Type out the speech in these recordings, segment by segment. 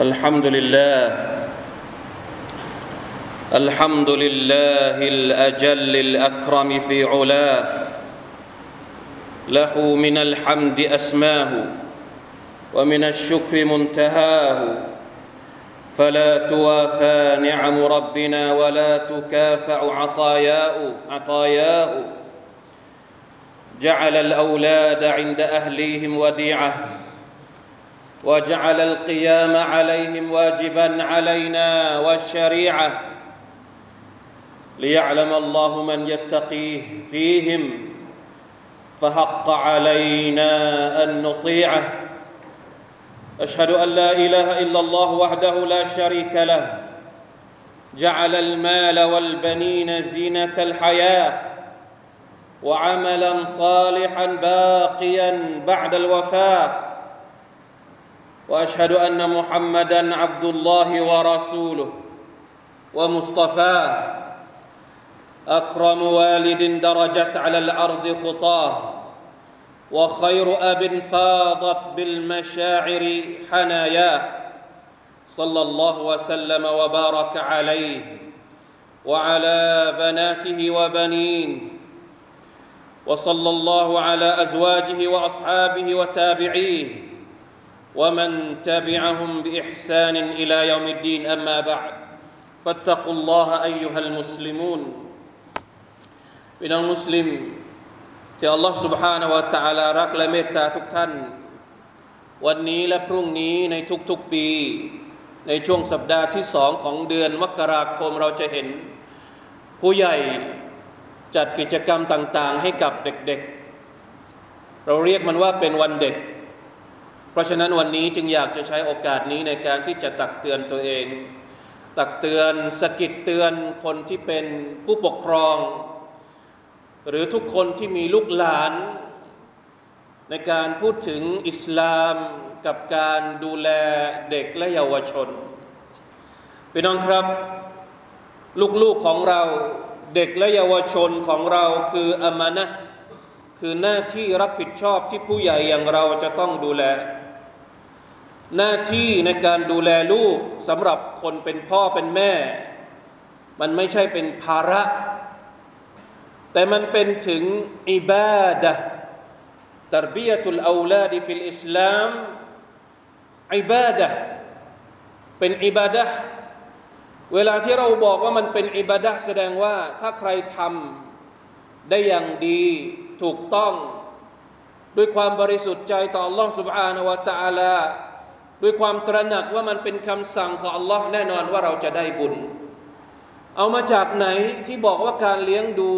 الحمد لله. الحمد لله الأجل الأكرم في علاه. له من الحمد أسماه ومن الشكر منتهاه. فلا توافى نعم ربنا ولا تكافأ عطاياه عطاياه. جعل الأولاد عند أهليهم وديعة. وجعل القيام عليهم واجبا علينا والشريعة ليعلم الله من يتقيه فيهم فحق علينا أن نطيعه. أشهد أن لا إله إلا الله وحده لا شريك له. جعل المال والبنين زينة الحياة وعملا صالحا باقيا بعد الوفاة. وأشهد أن محمدا عبد الله ورسوله ومصطفاه أكرم والد درجت على الأرض خطاه وخير أب فاضت بالمشاعر حناياه. صلى الله وسلم وبارك عليه وعلى بناته وبنين. وصلى الله على أزواجه وأصحابه وتابعيه. ومن تبعهم باحسان الى يوم الدين اما بعد فاتقوا الله ايها المسلمون พี่น้องมุสลิมที่อัลลอฮ์ سبحانه และ تعالى รักและเมตตาทุกท่าน วันนี้และพรุ่งนี้ในทุกๆปี ในช่วงสัปดาห์ที่สองของเดือนมกราคมเราจะเห็น ผู้ใหญ่จัดกิจกรรมต่างๆ ให้กับเด็กๆ เราเรียกมันว่าเป็นวันเด็ก เพราะฉะนั้นวันนี้จึงอยากจะใช้โอกาสนี้ในการที่จะตักเตือนตัวเอง ตักเตือนสกิดเตือนคนที่เป็นผู้ปกครอง หรือทุกคนที่มีลูกหลาน ในการพูดถึงอิสลามกับการดูแลเด็กและเยาวชนพี่น้องครับ ลูกๆของเราเด็กและเยาวชนของเราคืออามานะคือหน้าที่รับผิดชอบที่ผู้ใหญ่อย่างเราจะต้องดูแล หน้าที่ในการดูแลลูกสำหรับคนเป็นพ่อเป็นแม่ มันไม่ใช่เป็นภาระ แต่มันเป็นถึงอิบาดะตรบียตุลอาลาดีฟิลอิสลามอิบาดะเป็นอิบาดะเวลาที่เราบอกว่ามันเป็นอิบาดะแสดงว่าถ้าใครทำได้อย่างดีถูกต้อง ด้วยความบริสุทธิ์ใจต่อ Allah سبحانه และ تعالى ด้วยความตระหนักว่ามันเป็นคำสั่งของ Allah แน่นอนว่าเราจะได้บุญ เอามาจากไหนที่บอกว่าการเลี้ยงดู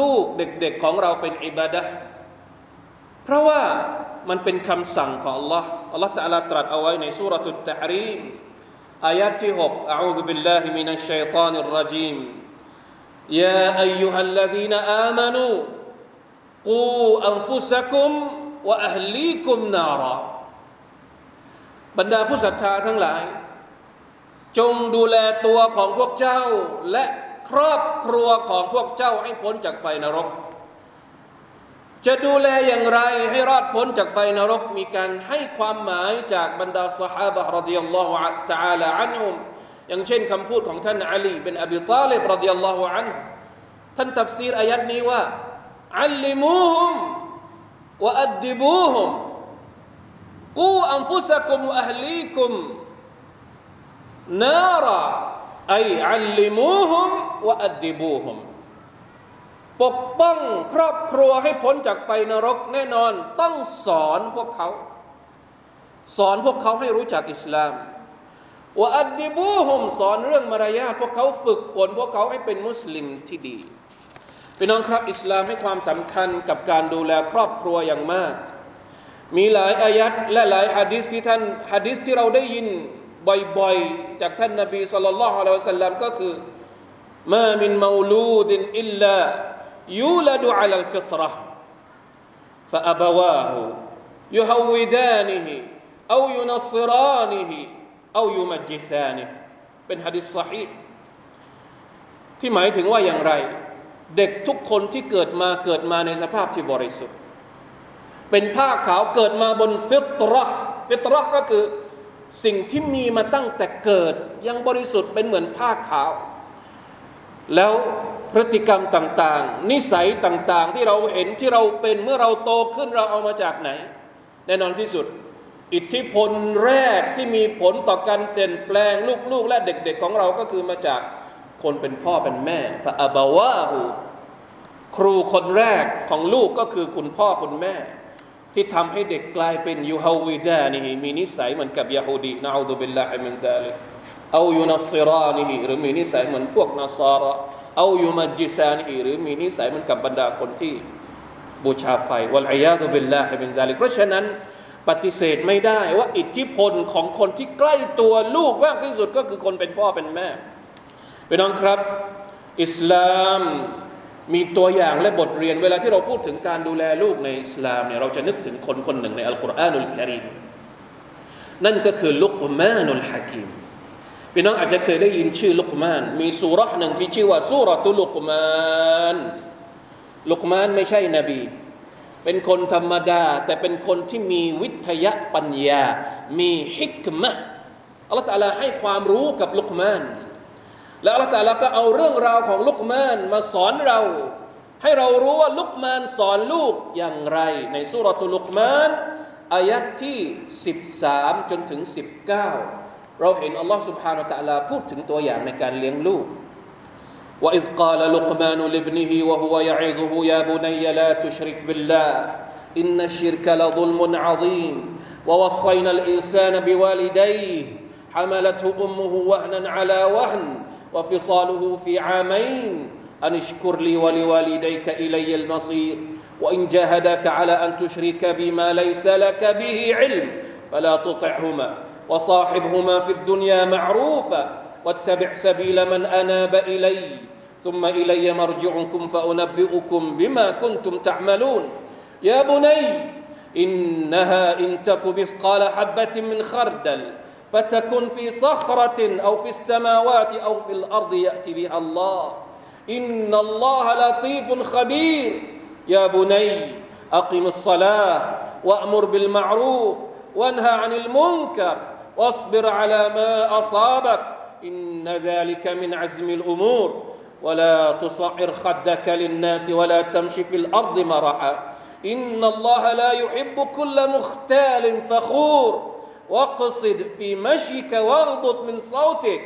ลูกๆเด็กๆของเราเป็นอิบาดะเพราะว่ามันเป็นคำสั่งของ Allah Allah ตะลาตรัสเอาไว้ในสุรตุตตะรีมอายะที่6 أعوذ بالله من الشيطان الرجيم يا أيها الذين آمنوا قوا أنفسكم وأهليكم نارا บรรดาผู้ศรัทธาทั้งหลาย จงดูแลตัวของพวกเจ้า และครอบครัวของพวกเจ้าให้พ้นจากไฟนรก จะดูแลอย่างไรให้รอดพ้นจากไฟนรก มีการให้ความหมายจากบรรดาสหาบะ رضي الله تعالى عنهم อย่างเช่นคำพูดของท่านอาลีเป็นอบีตาลิบรดิยัลลอฮุอันท่านตัฟซีรอายัดนี้ว่าอัลลิมูฮุมวะอัดดิบูฮุม قوا أنفسكم وأهليكم نارا أي علموهمวะอัดดิบูฮุมปกป้องครอบครัวให้พ้นจากไฟนรกแน่นอนต้องสอนพวกเขา สอนพวกเขาให้รู้จักอิสลามว่าอัดดิบูฮุมสอนเรื่องมารยาทพวกเขาฝึกฝน พวกเขาให้เป็นมุสลิมที่ดีพี่น้องครับอิสลามให้ความสำคัญกับการดูแลครอบครัวอย่างมาก มีหลายอายัดและหลายฮะดิษที่ท่านฮะดิษที่เราได้ยินบ่อยๆ จากท่านนบีสุลต่านละฮ์อะลัยฮิสัลลัมก็คือมามินมูลูดินอิลลายูลดูอัลฟิตระฟะอับวาหูยุฮวิดานิฮิเอายุนัสรานิฮิเอายุมัจจิซานิเป็นฮะดิษสฮีที่หมายถึงว่าอย่างไร เด็กทุกคนที่เกิดมาเกิดมาในสภาพที่บริสุทธิ์ เป็นผ้าขาวเกิดมาบนฟิตรห์ฟิตรห์ก็คือสิ่งที่มีมาตั้งแต่เกิดยังบริสุทธิ์เป็นเหมือนผ้าขาว แล้วพฤติกรรมต่างๆ นิสัยต่างๆ ที่เราเห็นที่เราเป็นเมื่อเราโตขึ้นเราเอามาจากไหน แน่นอนที่สุด อิทธิพลแรกที่มีผลต่อการเปลี่ยนแปลงลูกๆ และเด็กๆของเราก็คือมาจากคนเป็นพ่อเป็นแม่ฟาอบาวาหูครูคนแรกของลูกก็คือคุณพ่อคุณแม่ ที่ทำให้เด็กกลายเป็น يهودانه มีนิสัยเหมือนกับยาฮูดี نعوذ بالله من ذلك أو ينصرانه หรือมีนิสัยเหมือนพวกนัสาระเอายูมัจจิซานีหรือมีนิสัยเหมือนกับบรรดาคนที่บูชาไฟ والعياذ بالله من ذلك เพราะฉะนั้นปฏิเสธไม่ได้ว่าอิทธิพลของคนที่ใกล้ตัวลูกมากที่สุดก็คือคนเป็นพ่อเป็นแม่พี่น้องครับ อิสลาม มีตัวอย่างและบทเรียนเวลาที่เราพูดถึงการดูแลลูกในอิสลามเนี่ยเราจะนึกถึงคนคนหนึ่งในอัลกุรอานุลกิริมนั่นก็คือลุกมานุลฮะกิมพี่น้องอาจจะเคยได้ยินชื่อลุกมาน มีสุรษหนึ่งที่ชื่อว่าสุรตุลุกมาน ลุกมานไม่ใช่นบี เป็นคนธรรมดา แต่เป็นคนที่มีวิทยาปัญญา มีฮิกมะอัลลอฮฺตาลาให้ความรู้กับลุกมาน แล้วอัลลอฮฺตาลาก็เอาเรื่องราวของลุกมานมาสอนเรา ให้เรารู้ว่าลุกมานสอนลูกอย่างไร ในสุรตุลุกมานอายัดที่ 13 จนถึง 19 เราเห็นอัลลอฮฺ سبحانه และ تعالى พูดถึงตัวอย่างในการเลี้ยงลูก وإذ قال لقمان لابنه وهو يعظه يا بني لا تشرك بالله إن الشرك لظلم عظيم ووصينا الإنسان بوالديه حملته أمه وهنا على وهن وفصاله في عامين أن اشكر لي ولوالديك إلي المصير وإن جاهداك على أن تشرك بما ليس لك به علم فلا تطعهما وصاحبهما في الدنيا معروفا واتبع سبيل من أناب إلي ثم إلي مرجعكم فأنبئكم بما كنتم تعملون. يا بني إنها إن تك مثقال حبة من خردل فتكن في صخرة أو في السماوات أو في الأرض يأتي بها الله. إن الله لطيف خبير. يا بني أقم الصلاة وأمر بالمعروف وانهى عن المنكر واصبر على ما أصابك. إن ذلك من عزم الأمور. ولا تصعر خدك للناس ولا تمشي في الأرض مرحا. إن الله لا يحب كل مختال فخور. واقصد في مشيك واغضض من صوتك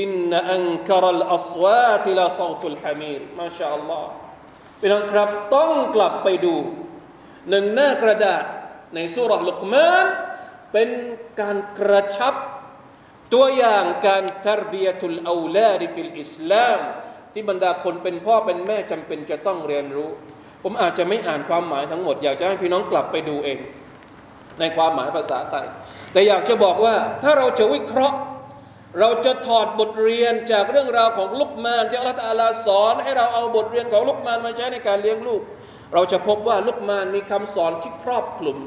إن أنكر الأصوات لصوت الحمير ما شاء الله พี่น้องครับต้องกลับไปดู หนึ่งหน้ากระดาษในสูเราะฮ์ลุกมานเป็นการกระชับ ตัวอย่างการ تربية الأولاد في الإسلامที่บรรดาคนเป็นพ่อเป็นแม่จำเป็นจะต้องเรียนรู้ ผมอาจจะไม่อ่านความหมายทั้งหมด อยากจะให้พี่น้องกลับไปดูเอง ในความหมายภาษาไทย แต่อยากจะบอกว่าถ้าเราจะวิเคราะห์ เราจะถอดบทเรียนจากเรื่องราวของลุกมานที่อัลลอฮฺอาลาสอน ให้เราเอาบทเรียนของลุกมานมาใช้ในการเลี้ยงลูก เราจะพบว่าลุกมานมีคำสอนที่ครอบคลุม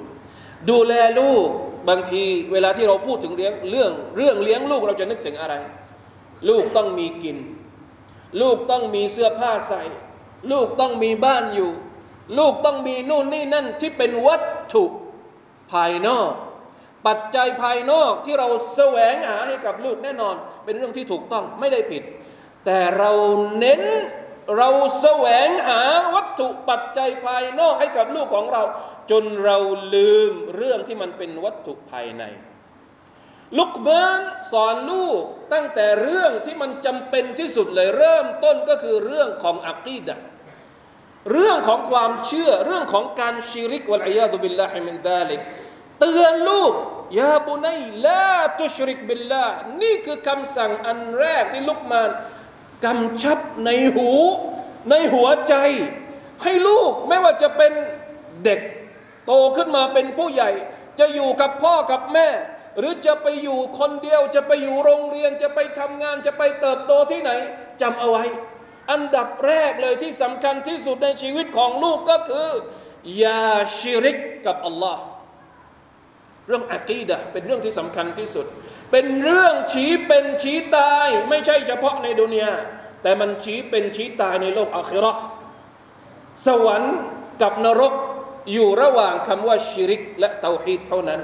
ดูแลลูกบางทีเวลาที่เราพูดถึงเลี้ยงเรื่องเรื่องเลี้ยงลูกเราจะนึกถึงอะไร ลูกต้องมีกิน ลูกต้องมีเสื้อผ้าใส่ ลูกต้องมีบ้านอยู่ ลูกต้องมีนู่นนี่นั่นที่เป็นวัตถุภายนอก ปัจจัยภายนอกที่เราแสวงหาให้กับลูกแน่นอน เป็นเรื่องที่ถูกต้องไม่ได้ผิด แต่เราเน้นเราแสวงหาวัตถุปัจจัยภายนอกให้กับลูกของเรา จนเราลืมเรื่องที่มันเป็นวัตถุภายในลุกเบิร์นสอนลูกตั้งแต่เรื่องที่มันจำเป็นที่สุดเลยเริ่มต้นก็คือเรื่องของอักีดะเรื่องของความเชื่อเรื่องของการชิริก والعياذ بالله من ذلك เตือนลูก يا بني لا تشرك بالله นี่คือคำสั่งอันแรกที่ลุกมานกำชับในหู ในหัวใจ ให้ลูกไม่ว่าจะเป็นเด็ก โตขึ้นมาเป็นผู้ใหญ่ จะอยู่กับพ่อกับแม่ หรือจะไปอยู่คนเดียว จะไปอยู่โรงเรียนจะไปทำงานจะไปเติบโตที่ไหนจำเอาไว้ อันดับแรกเลยที่สำคัญที่สุดในชีวิตของลูกก็คืออย่าชิริกกับอัลลอฮ์ เรื่องอะกีดะเป็นเรื่องที่สำคัญที่สุด เป็นเรื่องชี้เป็นชี้ตาย ไม่ใช่เฉพาะในดุนยาแต่มันชี้เป็นชี้ตายในโลกอาคิเราสวรรค์กับนรกอยู่ระหว่างคำว่าชิริกและเตาฮีดเท่านั้น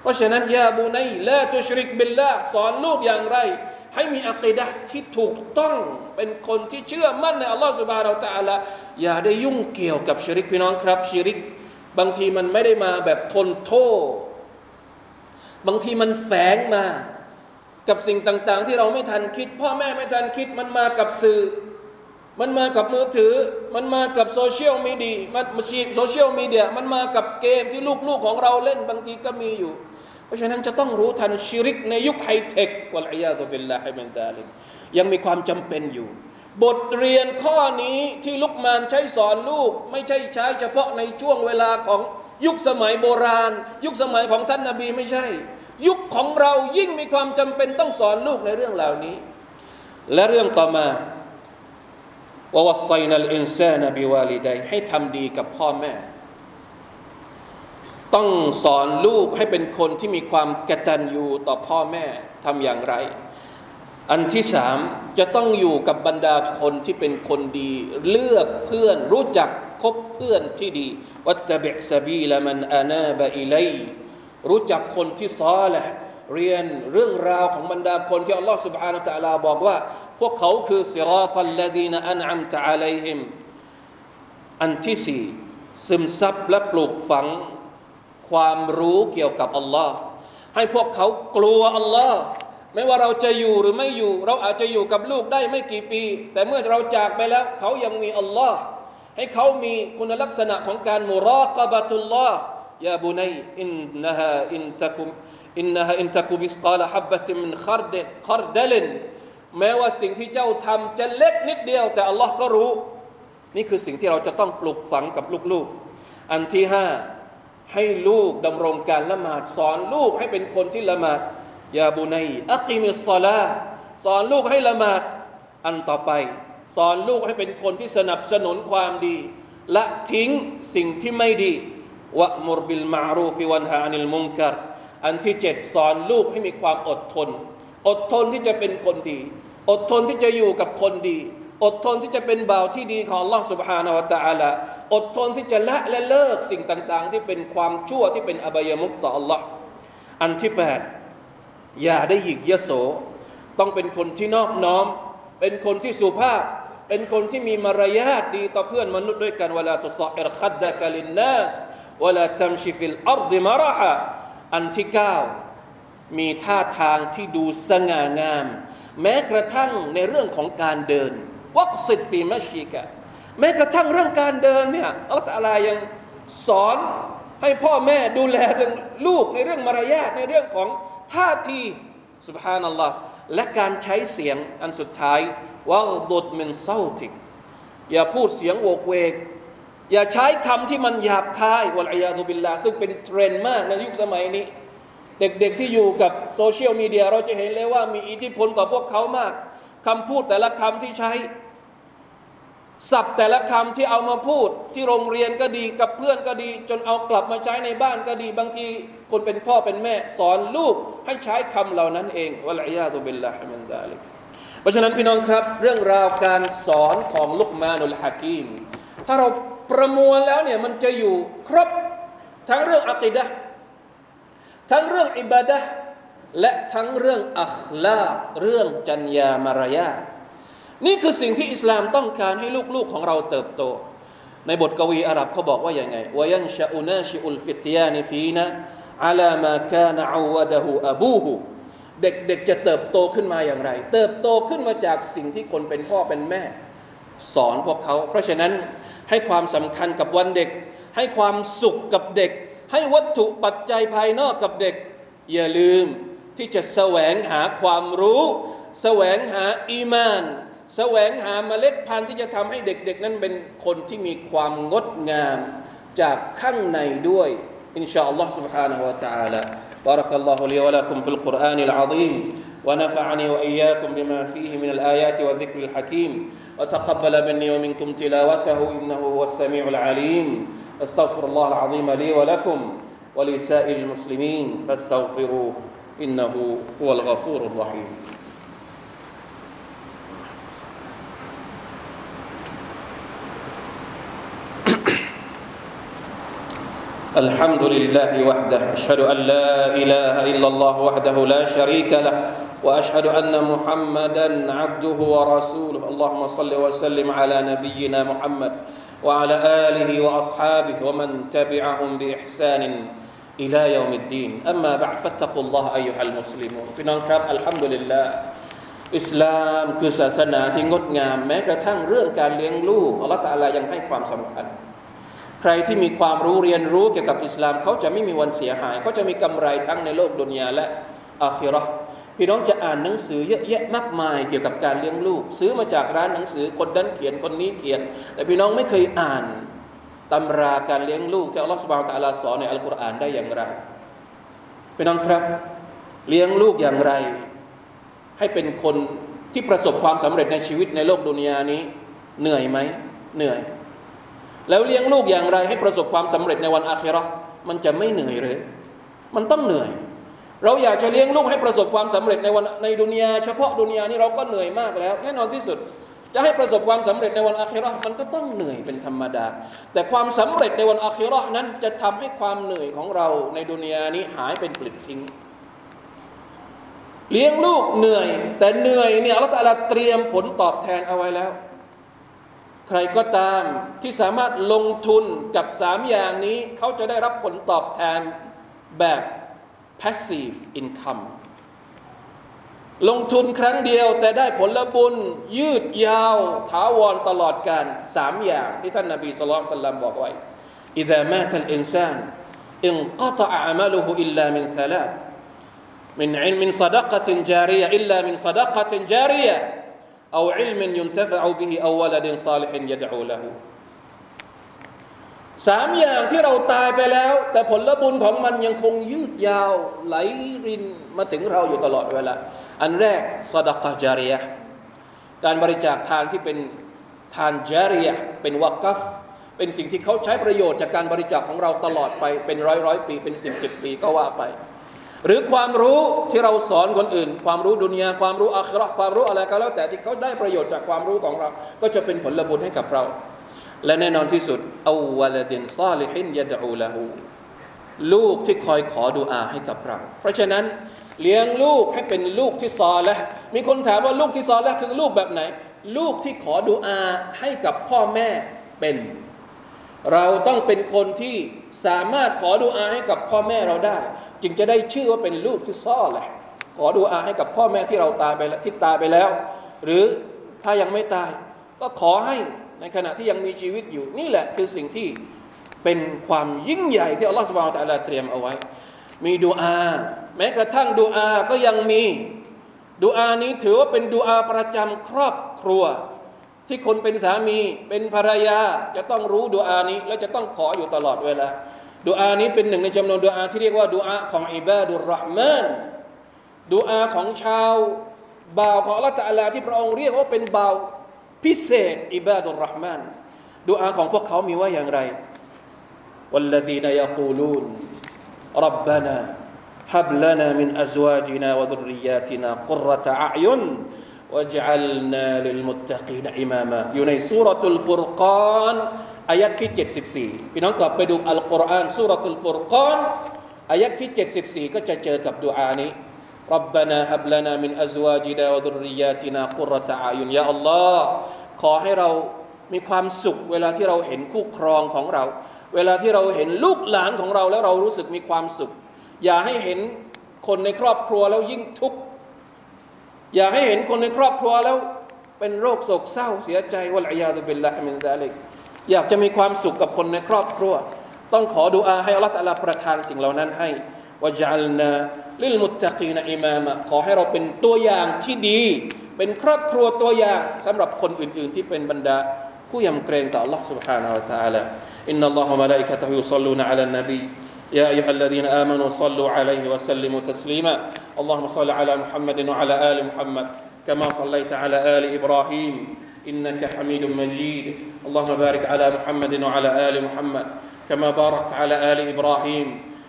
เพราะฉะนั้นยาบูนัยละตุชริกบิลละสอนลูกอย่างไร ให้มีอักีดะที่ถูกต้องเป็นคนที่เชื่อมั่นในอัลลอฮฺสุบฮานาอัลลอฮฺอย่าได้ยุ่งเกี่ยวกับชิริกพี่น้องครับชิริก บางทีมันไม่ได้มาแบบทนโทษ บางทีมันแฝงมากับสิ่งต่าง ๆ ที่เราไม่ทันคิด พ่อแม่ไม่ทันคิดมันมากับสื่อ มันมากับมือถือ มันมากับโซเชียลมีเดียมันมาชีโซเชียลมีเดียมันมากับเกมที่ลูก ๆ ของเราเล่นบางทีก็มีอยู่ เพราะฉะนั้นจะต้องรู้ทันชิริกในยุคไฮเทควะลัยยาตุบิลลาฮิมินตาลิมยังมีความจำเป็นอยู่ บทเรียนข้อนี้ที่ลุกมานใช้สอนลูก ไม่ใช่ใช้เฉพาะในช่วงเวลาของยุคสมัยโบราณ ยุคสมัยของท่านนาบีไม่ใช่ ยุคของเรายิ่งมีความจำเป็นต้องสอนลูกในเรื่องเหล่านี้ และเรื่องต่อมาววัสไซนัลอินซานบิวาลิดให้ทำดีกับพ่อแม่ ต้องสอนลูกให้เป็นคนที่มีความกตัญญูต่อพ่อแม่ทำอย่างไร อันที่สามจะต้องอยู่กับบรรดาคนที่เป็นคนดี เลือกเพื่อนรู้จักคบเพื่อนที่ดีวัตเบะซบีละมันอานาบะอิเล รู้จักคนที่ซอละเรียนเรื่องราวของบรรดาคนที่อัลลอฮฺ سبحانه และ تعالى บอกว่า พวกเขาคือสิราตัลลดีนอันอัมตะอะลัยฮิมอันที่สี่ซึมซับและปลูกฝังความรู้เกี่ยวกับอัลลอฮ์ให้พวกเขากลัวอัลลอฮ์ไม่ว่าเราจะอยู่หรือไม่อยู่ เราอาจจะอยู่กับลูกได้ไม่กี่ปี แต่เมื่อเราจากไปแล้ว เขายังมีอัลลอฮ์ให้เขามีคุณลักษณะของการมุรากบะตุลลอฮ์ ยาบุนัยอินนะฮะอินตะกุมอินนะฮะอินตะกุมิสกาลฮับบะติมินคารเดคารเดลินแม้ว่าสิ่งที่เจ้าทำจะเล็กนิดเดียว แต่อัลลอฮ์ก็รู้ นี่คือสิ่งที่เราจะต้องปลูกฝังกับลูกๆ อันที่ห้าให้ลูกดำรงการละหมาด สอนลูกให้เป็นคนที่ละหมาด يا بني أقم الصلاة สอนลูกให้ละหมาด อันต่อไป สอนลูกให้เป็นคนที่สนับสนุนความดี และทิ้งสิ่งที่ไม่ดี วะมุรบิลมารูฟิวันฮานิลมุงกัรอันที่เจ็ดสอนลูกให้มีความอดทน อดทนที่จะเป็นคนดี อดทนที่จะอยู่กับคนดีอดทนที่จะเป็นบ่าวที่ดีของ Allah سبحانه และ تعالى อดทนที่จะละและเลิกสิ่งต่าง ๆ ที่เป็นความชั่วที่เป็นอบายมุกต่อ Allah อันที่แปดอย่าได้หยิกยโส ต้องเป็นคนที่นอบน้อม เป็นคนที่สุภาพ เป็นคนที่มีมารยาทดีต่อเพื่อนมนุษย์ด้วยกันเวลาตุสอิรคัดดะกลินนัสเ วลาตัมชิฟิลอัรดิมาระฮะอันที่เก้ามีท่าทางที่ดูสง่างาม แม้กระทั่งในเรื่องของการเดิน واقصد في مشيك แม้กระทั่งเรื่องการเดินเนี่ยอัลลอฮฺ تعالى ยังสอนให้พ่อแม่ดูแลเรื่องลูกในเรื่องมารยาทในเรื่องของท่าทีสุบฮานัลลอฮ์และการใช้เสียงอันสุดท้ายว่าดดมินเศร้าติกอย่าพูดเสียงโวกเวก อย่าใช้คำที่มันหยาบคายวลัยยาตุบิลลาซึ่งเป็นเทรนด์มากในยุคสมัยนี้ เด็กๆที่อยู่กับโซเชียลมีเดียเราจะเห็นเลยว่ามีอิทธิพลต่อพวกเขามากคำพูดแต่ละคำที่ใช้ศัพท์แต่ละคำที่เอามาพูดที่โรงเรียนก็ดีกับเพื่อนก็ดี จนเอากลับมาใช้ในบ้านก็ดี บางทีคนเป็นพ่อเป็นแม่ สอนลูกให้ใช้คำเหล่านั้นเองวะลัยยาตุบิลลาฮิมินดาลิกเพราะฉะนั้นพี่น้องครับ เรื่องราวการสอนของลุกมานุลฮะกีมถ้าเรา ประมวลแล้วเนี่ยมันจะอยู่ครบทั้งเรื่องอักิดะทั้งเรื่องอิบาดะและทั้งเรื่องอัคลาบเรื่องจัญญามารยานี่คือสิ่งที่อิสลามต้องการให้ลูกๆของเราเติบโต ในบทกวีอาหรับเขาบอกว่าอย่างไงวยันชาอุนาชิอุลฟิตยานิฟีนะอาลามาคานอาวดะฮูอบูฮูเด็กๆจะเติบโตขึ้นมาอย่างไร เติบโตขึ้นมาจากสิ่งที่คนเป็นพ่อเป็นแม่ สอนพวกเขา เพราะฉะนั้น ให้ความสำคัญกับวันเด็ก ให้ความสุขกับเด็ก ให้วัตถุปัจจัยภายนอกกับเด็ก อย่าลืมที่จะแสวงหาความรู้ แสวงหาอีมานแสวงหาเมล็ดพันธุ์ที่จะทำให้เด็กๆ นั้นเป็นคนที่มีความงดงามจากข้างในด้วยอินชาอัลลอฮ์ سبحانه และ تعالى بارك الله لي ولكم في القرآن العظيم ونفعني وإياكم بما فيه من الآيات والذكر الحكيم وتقبل مني ومنكم تلاوته إنه هو السميع العليم. استغفر الله العظيم لي ولكم ولسائر المسلمين فاستغفروه إنه هو الغفور الرحيم. الحمد لله وحده أشهد أن لا إله إلا الله وحده لا شريك له وأشهد أن محمدا عبده ورسوله اللهم صل وسلم على نبينا محمد وعلى آله وأصحابه ومن تبعهم بإحسان إلى يوم الدين أما بعد فاتقوا الله أيها المسلمون พี่น้องครับอัลฮัมดุลิลลาห์อิสลามคือศาสนาที่งดงามแม้กระทั่งเรื่องการเลี้ยงลูกอัลลอฮฺตะอาลายังให้ความสำคัญ ใครที่มีความรู้เรียนรู้เกี่ยวกับอิสลามเขาจะไม่มีวันเสียหายเขาจะมีกำไรทั้งในโลกดุนยาและอาคิเราะห์ พี่น้องจะอ่านหนังสือเยอะแยะมากมายเกี่ยวกับการเลี้ยงลูก ซื้อมาจากร้านหนังสือคนนั้นเขียนคนนี้เขียน แต่พี่น้องไม่เคยอ่านตำราการเลี้ยงลูกที่อัลลอฮฺสุบานตะอาลาสอนในอัลกุรอานได้อย่างไรพี่น้องครับ เลี้ยงลูกอย่างไร ให้เป็นคนที่ประสบความสำเร็จในชีวิตในโลกดุนยานี้ เหนื่อยไหมเหนื่อย แล้วเลี้ยงลูกอย่างไรให้ประสบความสำเร็จในวันอาคราะมันจะไม่เหนื่อยเลย มันต้องเหนื่อย เราอยากจะเลี้ยงลูกให้ประสบความสำเร็จในวันในดุนยาเฉพาะดุนยานี่เราก็เหนื่อยมากแล้ว แน่นอนที่สุด จะให้ประสบความสำเร็จในวันอาคิราะมันก็ต้องเหนื่อยเป็นธรรมดา แต่ความสำเร็จในวันอาคิราะนั้นจะทำให้ความเหนื่อยของเราในดุนยานี้หายเป็นปลิดทิ้ง เลี้ยงลูกเหนื่อย แต่เหนื่อยเนี่ยอัลลอฮฺตะอาลาเตรียมผลตอบแทนเอาไว้แล้ว ใครก็ตามที่สามารถลงทุนกับสามอย่างนี้ เขาจะได้รับผลตอบแทนแบบ passive income ลงทุนครั้งเดียวแต่ได้ผลบุญยืดยาวถาวรตลอดการสามอย่างที่ท่านนาบีสุลต่านบอกไว้ إذا مات الإنسان انقطع عمله إلا من ثلاث من علم من صدقة جارية إلا من صدقة جارية أو علم ينتفع به أو ولد صالح يدعو له สามอย่างที่เราตายไปแล้ว แต่ผลบุญของมันยังคงยืดยาวไหลรินมาถึงเราอยู่ตลอดเวลา อันแรกสดกะจาริยะการบริจาคทานที่เป็นทานจาริยะเป็นวักัฟเป็นสิ่งที่เขาใช้ประโยชน์จากการบริจาคของเราตลอดไปเป็นร้อยร้อยปีเป็นสิบสิบปีก็ว่าไป หรือความรู้ที่เราสอนคนอื่น ความรู้ดุนยาความรู้อาคราความรู้อะไรก็แล้วแต่ที่เขาได้ประโยชน์จากความรู้ของเรา ก็จะเป็นผลบุญให้กับเรา และแน่นอนที่สุดอาวลดินซาลิฮินยะดูละหูลูกที่คอยขอดุอาให้กับเรา เพราะฉะนั้นเลี้ยงลูกให้เป็นลูกที่ซอและมีคนถามว่าลูกที่ซอและคือลูกแบบไหน ลูกที่ขอดุอาให้กับพ่อแม่เป็น เราต้องเป็นคนที่สามารถขอดุอาให้กับพ่อแม่เราได้ จึงจะได้ชื่อว่าเป็นลูกที่ซอแหละขอดุอาให้กับพ่อแม่ที่เราตายไปแล้วที่ตายไปแล้ว หรือถ้ายังไม่ตาย ก็ขอให้ ในขณะที่ยังมีชีวิตอยู่ นี่แหละคือสิ่งที่เป็นความยิ่งใหญ่ที่อัลลอฮฺสุบานตะลาเตรียมเอาไว้ มีดูอาแม้กระทั่งดูอาก็ยังมีดูอานี้ถือว่าเป็นดูอาประจำครอบครัว ที่คนเป็นสามีเป็นภรรยาจะต้องรู้ดูอานี้ และจะต้องขออยู่ตลอดเวลาดูอานี้เป็นหนึ่งในจำนวนดูอาที่เรียกว่าดูอาของอิบาดุลรห์มานดูอาของชาวบ่าวของอัลลอฮฺตะลาที่พระองค์เรียกว่าเป็นบ่าว พิเศษอิบาดุลรห์มานดูอาของพวกเขามีว่าอย่างไร والذين يقولون ربنا هب لنا من أزواجنا وذرياتنا قرة أعين واجعلنا للمتقين إماما อยู่ในสุรทุลฟุรกานอายัดที่74พี่น้องกลับไปดูอัลกุรอานสุรทุลฟุรกานอายัดที่74ก็จะเจอกับดุอานี้ ربنا هب لنا من أزواجنا وذرياتنا قرة أعين يا الله ขอให้เรามีความสุขเวลาที่เราเห็นคู่ครองของเรา เวลาที่เราเห็นลูกหลานของเราแล้วเรารู้สึกมีความสุข อย่าให้เห็นคนในครอบครัวแล้วยิ่งทุกข์อย่าให้เห็นคนในครอบครัวแล้วเป็นโรคโศกเศร้าเสียใจวะลัยยาตุบิลลาฮิมินซาลิกอยากจะมีความสุขกับคนในครอบครัว ต้องขอดุอาให้อัลลอฮฺตะลาประทานสิ่งเหล่านั้นให้ วะจัลนาลิลมุตตะกีนอิมามะขอให้เราเป็นตัวอย่างที่ดี เป็นครอบครัวตัวอย่างสำหรับคนอื่น ๆ ที่เป็นบรรดาผู้ยำเกรงต่อ Allah سبحانه และ تعالى إن الله وملائكته يصلون على النبي يا أيها الذين آمنوا صلوا عليه وسلموا تسليما اللهم صل على محمد وعلى آل محمد كما صليت على آل إبراهيم إنك حميد مجيد اللهم بارك على محمد وعلى آل محمد كما باركت على آل إبراهيم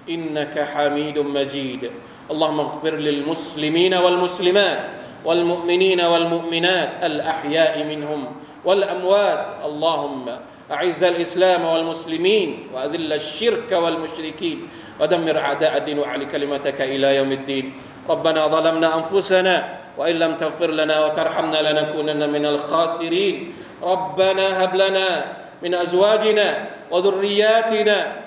إنك حميد مجيد. اللهم اغفر للمسلمين والمسلمات والمؤمنين والمؤمنات الأحياء منهم والأموات. اللهم أعز الإسلام والمسلمين وأذل الشرك والمشركين ودمر أعداء الدين وأعلي كلمتك إلى يوم الدين. ربنا ظلمنا أنفسنا وإن لم تغفر لنا وترحمنا لنكونن من الخاسرين. ربنا هب لنا من أزواجنا وذرياتنا